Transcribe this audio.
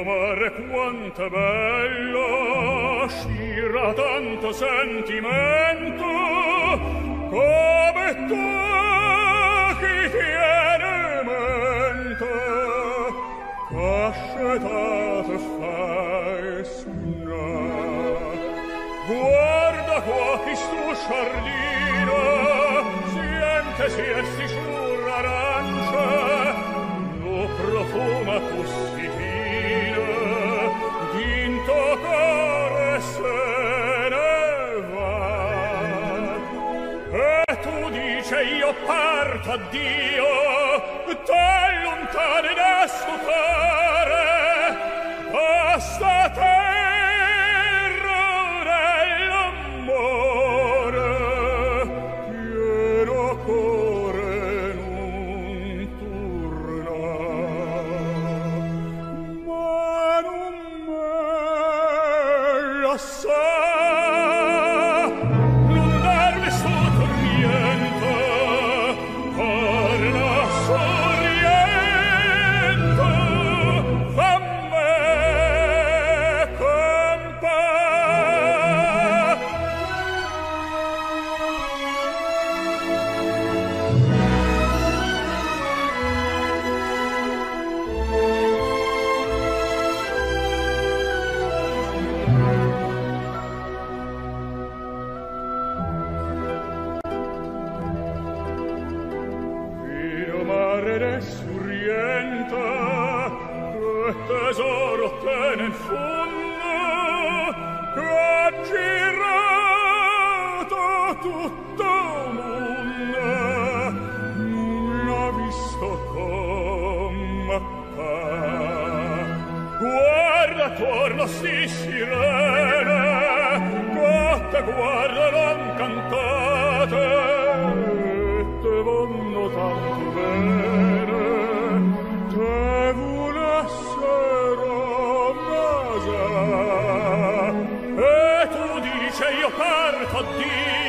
amore quanto bello spira tanto sentimento come tu chi tiene mente. Cascetate fai sulla guarda qua chi stu sciardino felice io parto addio, te lontane da suo cuore vedere s'orienta che tesoro tene in fondo che girata tutta l'onda non ha visto come guarda attorno si sirena cotta guarda non parto Dio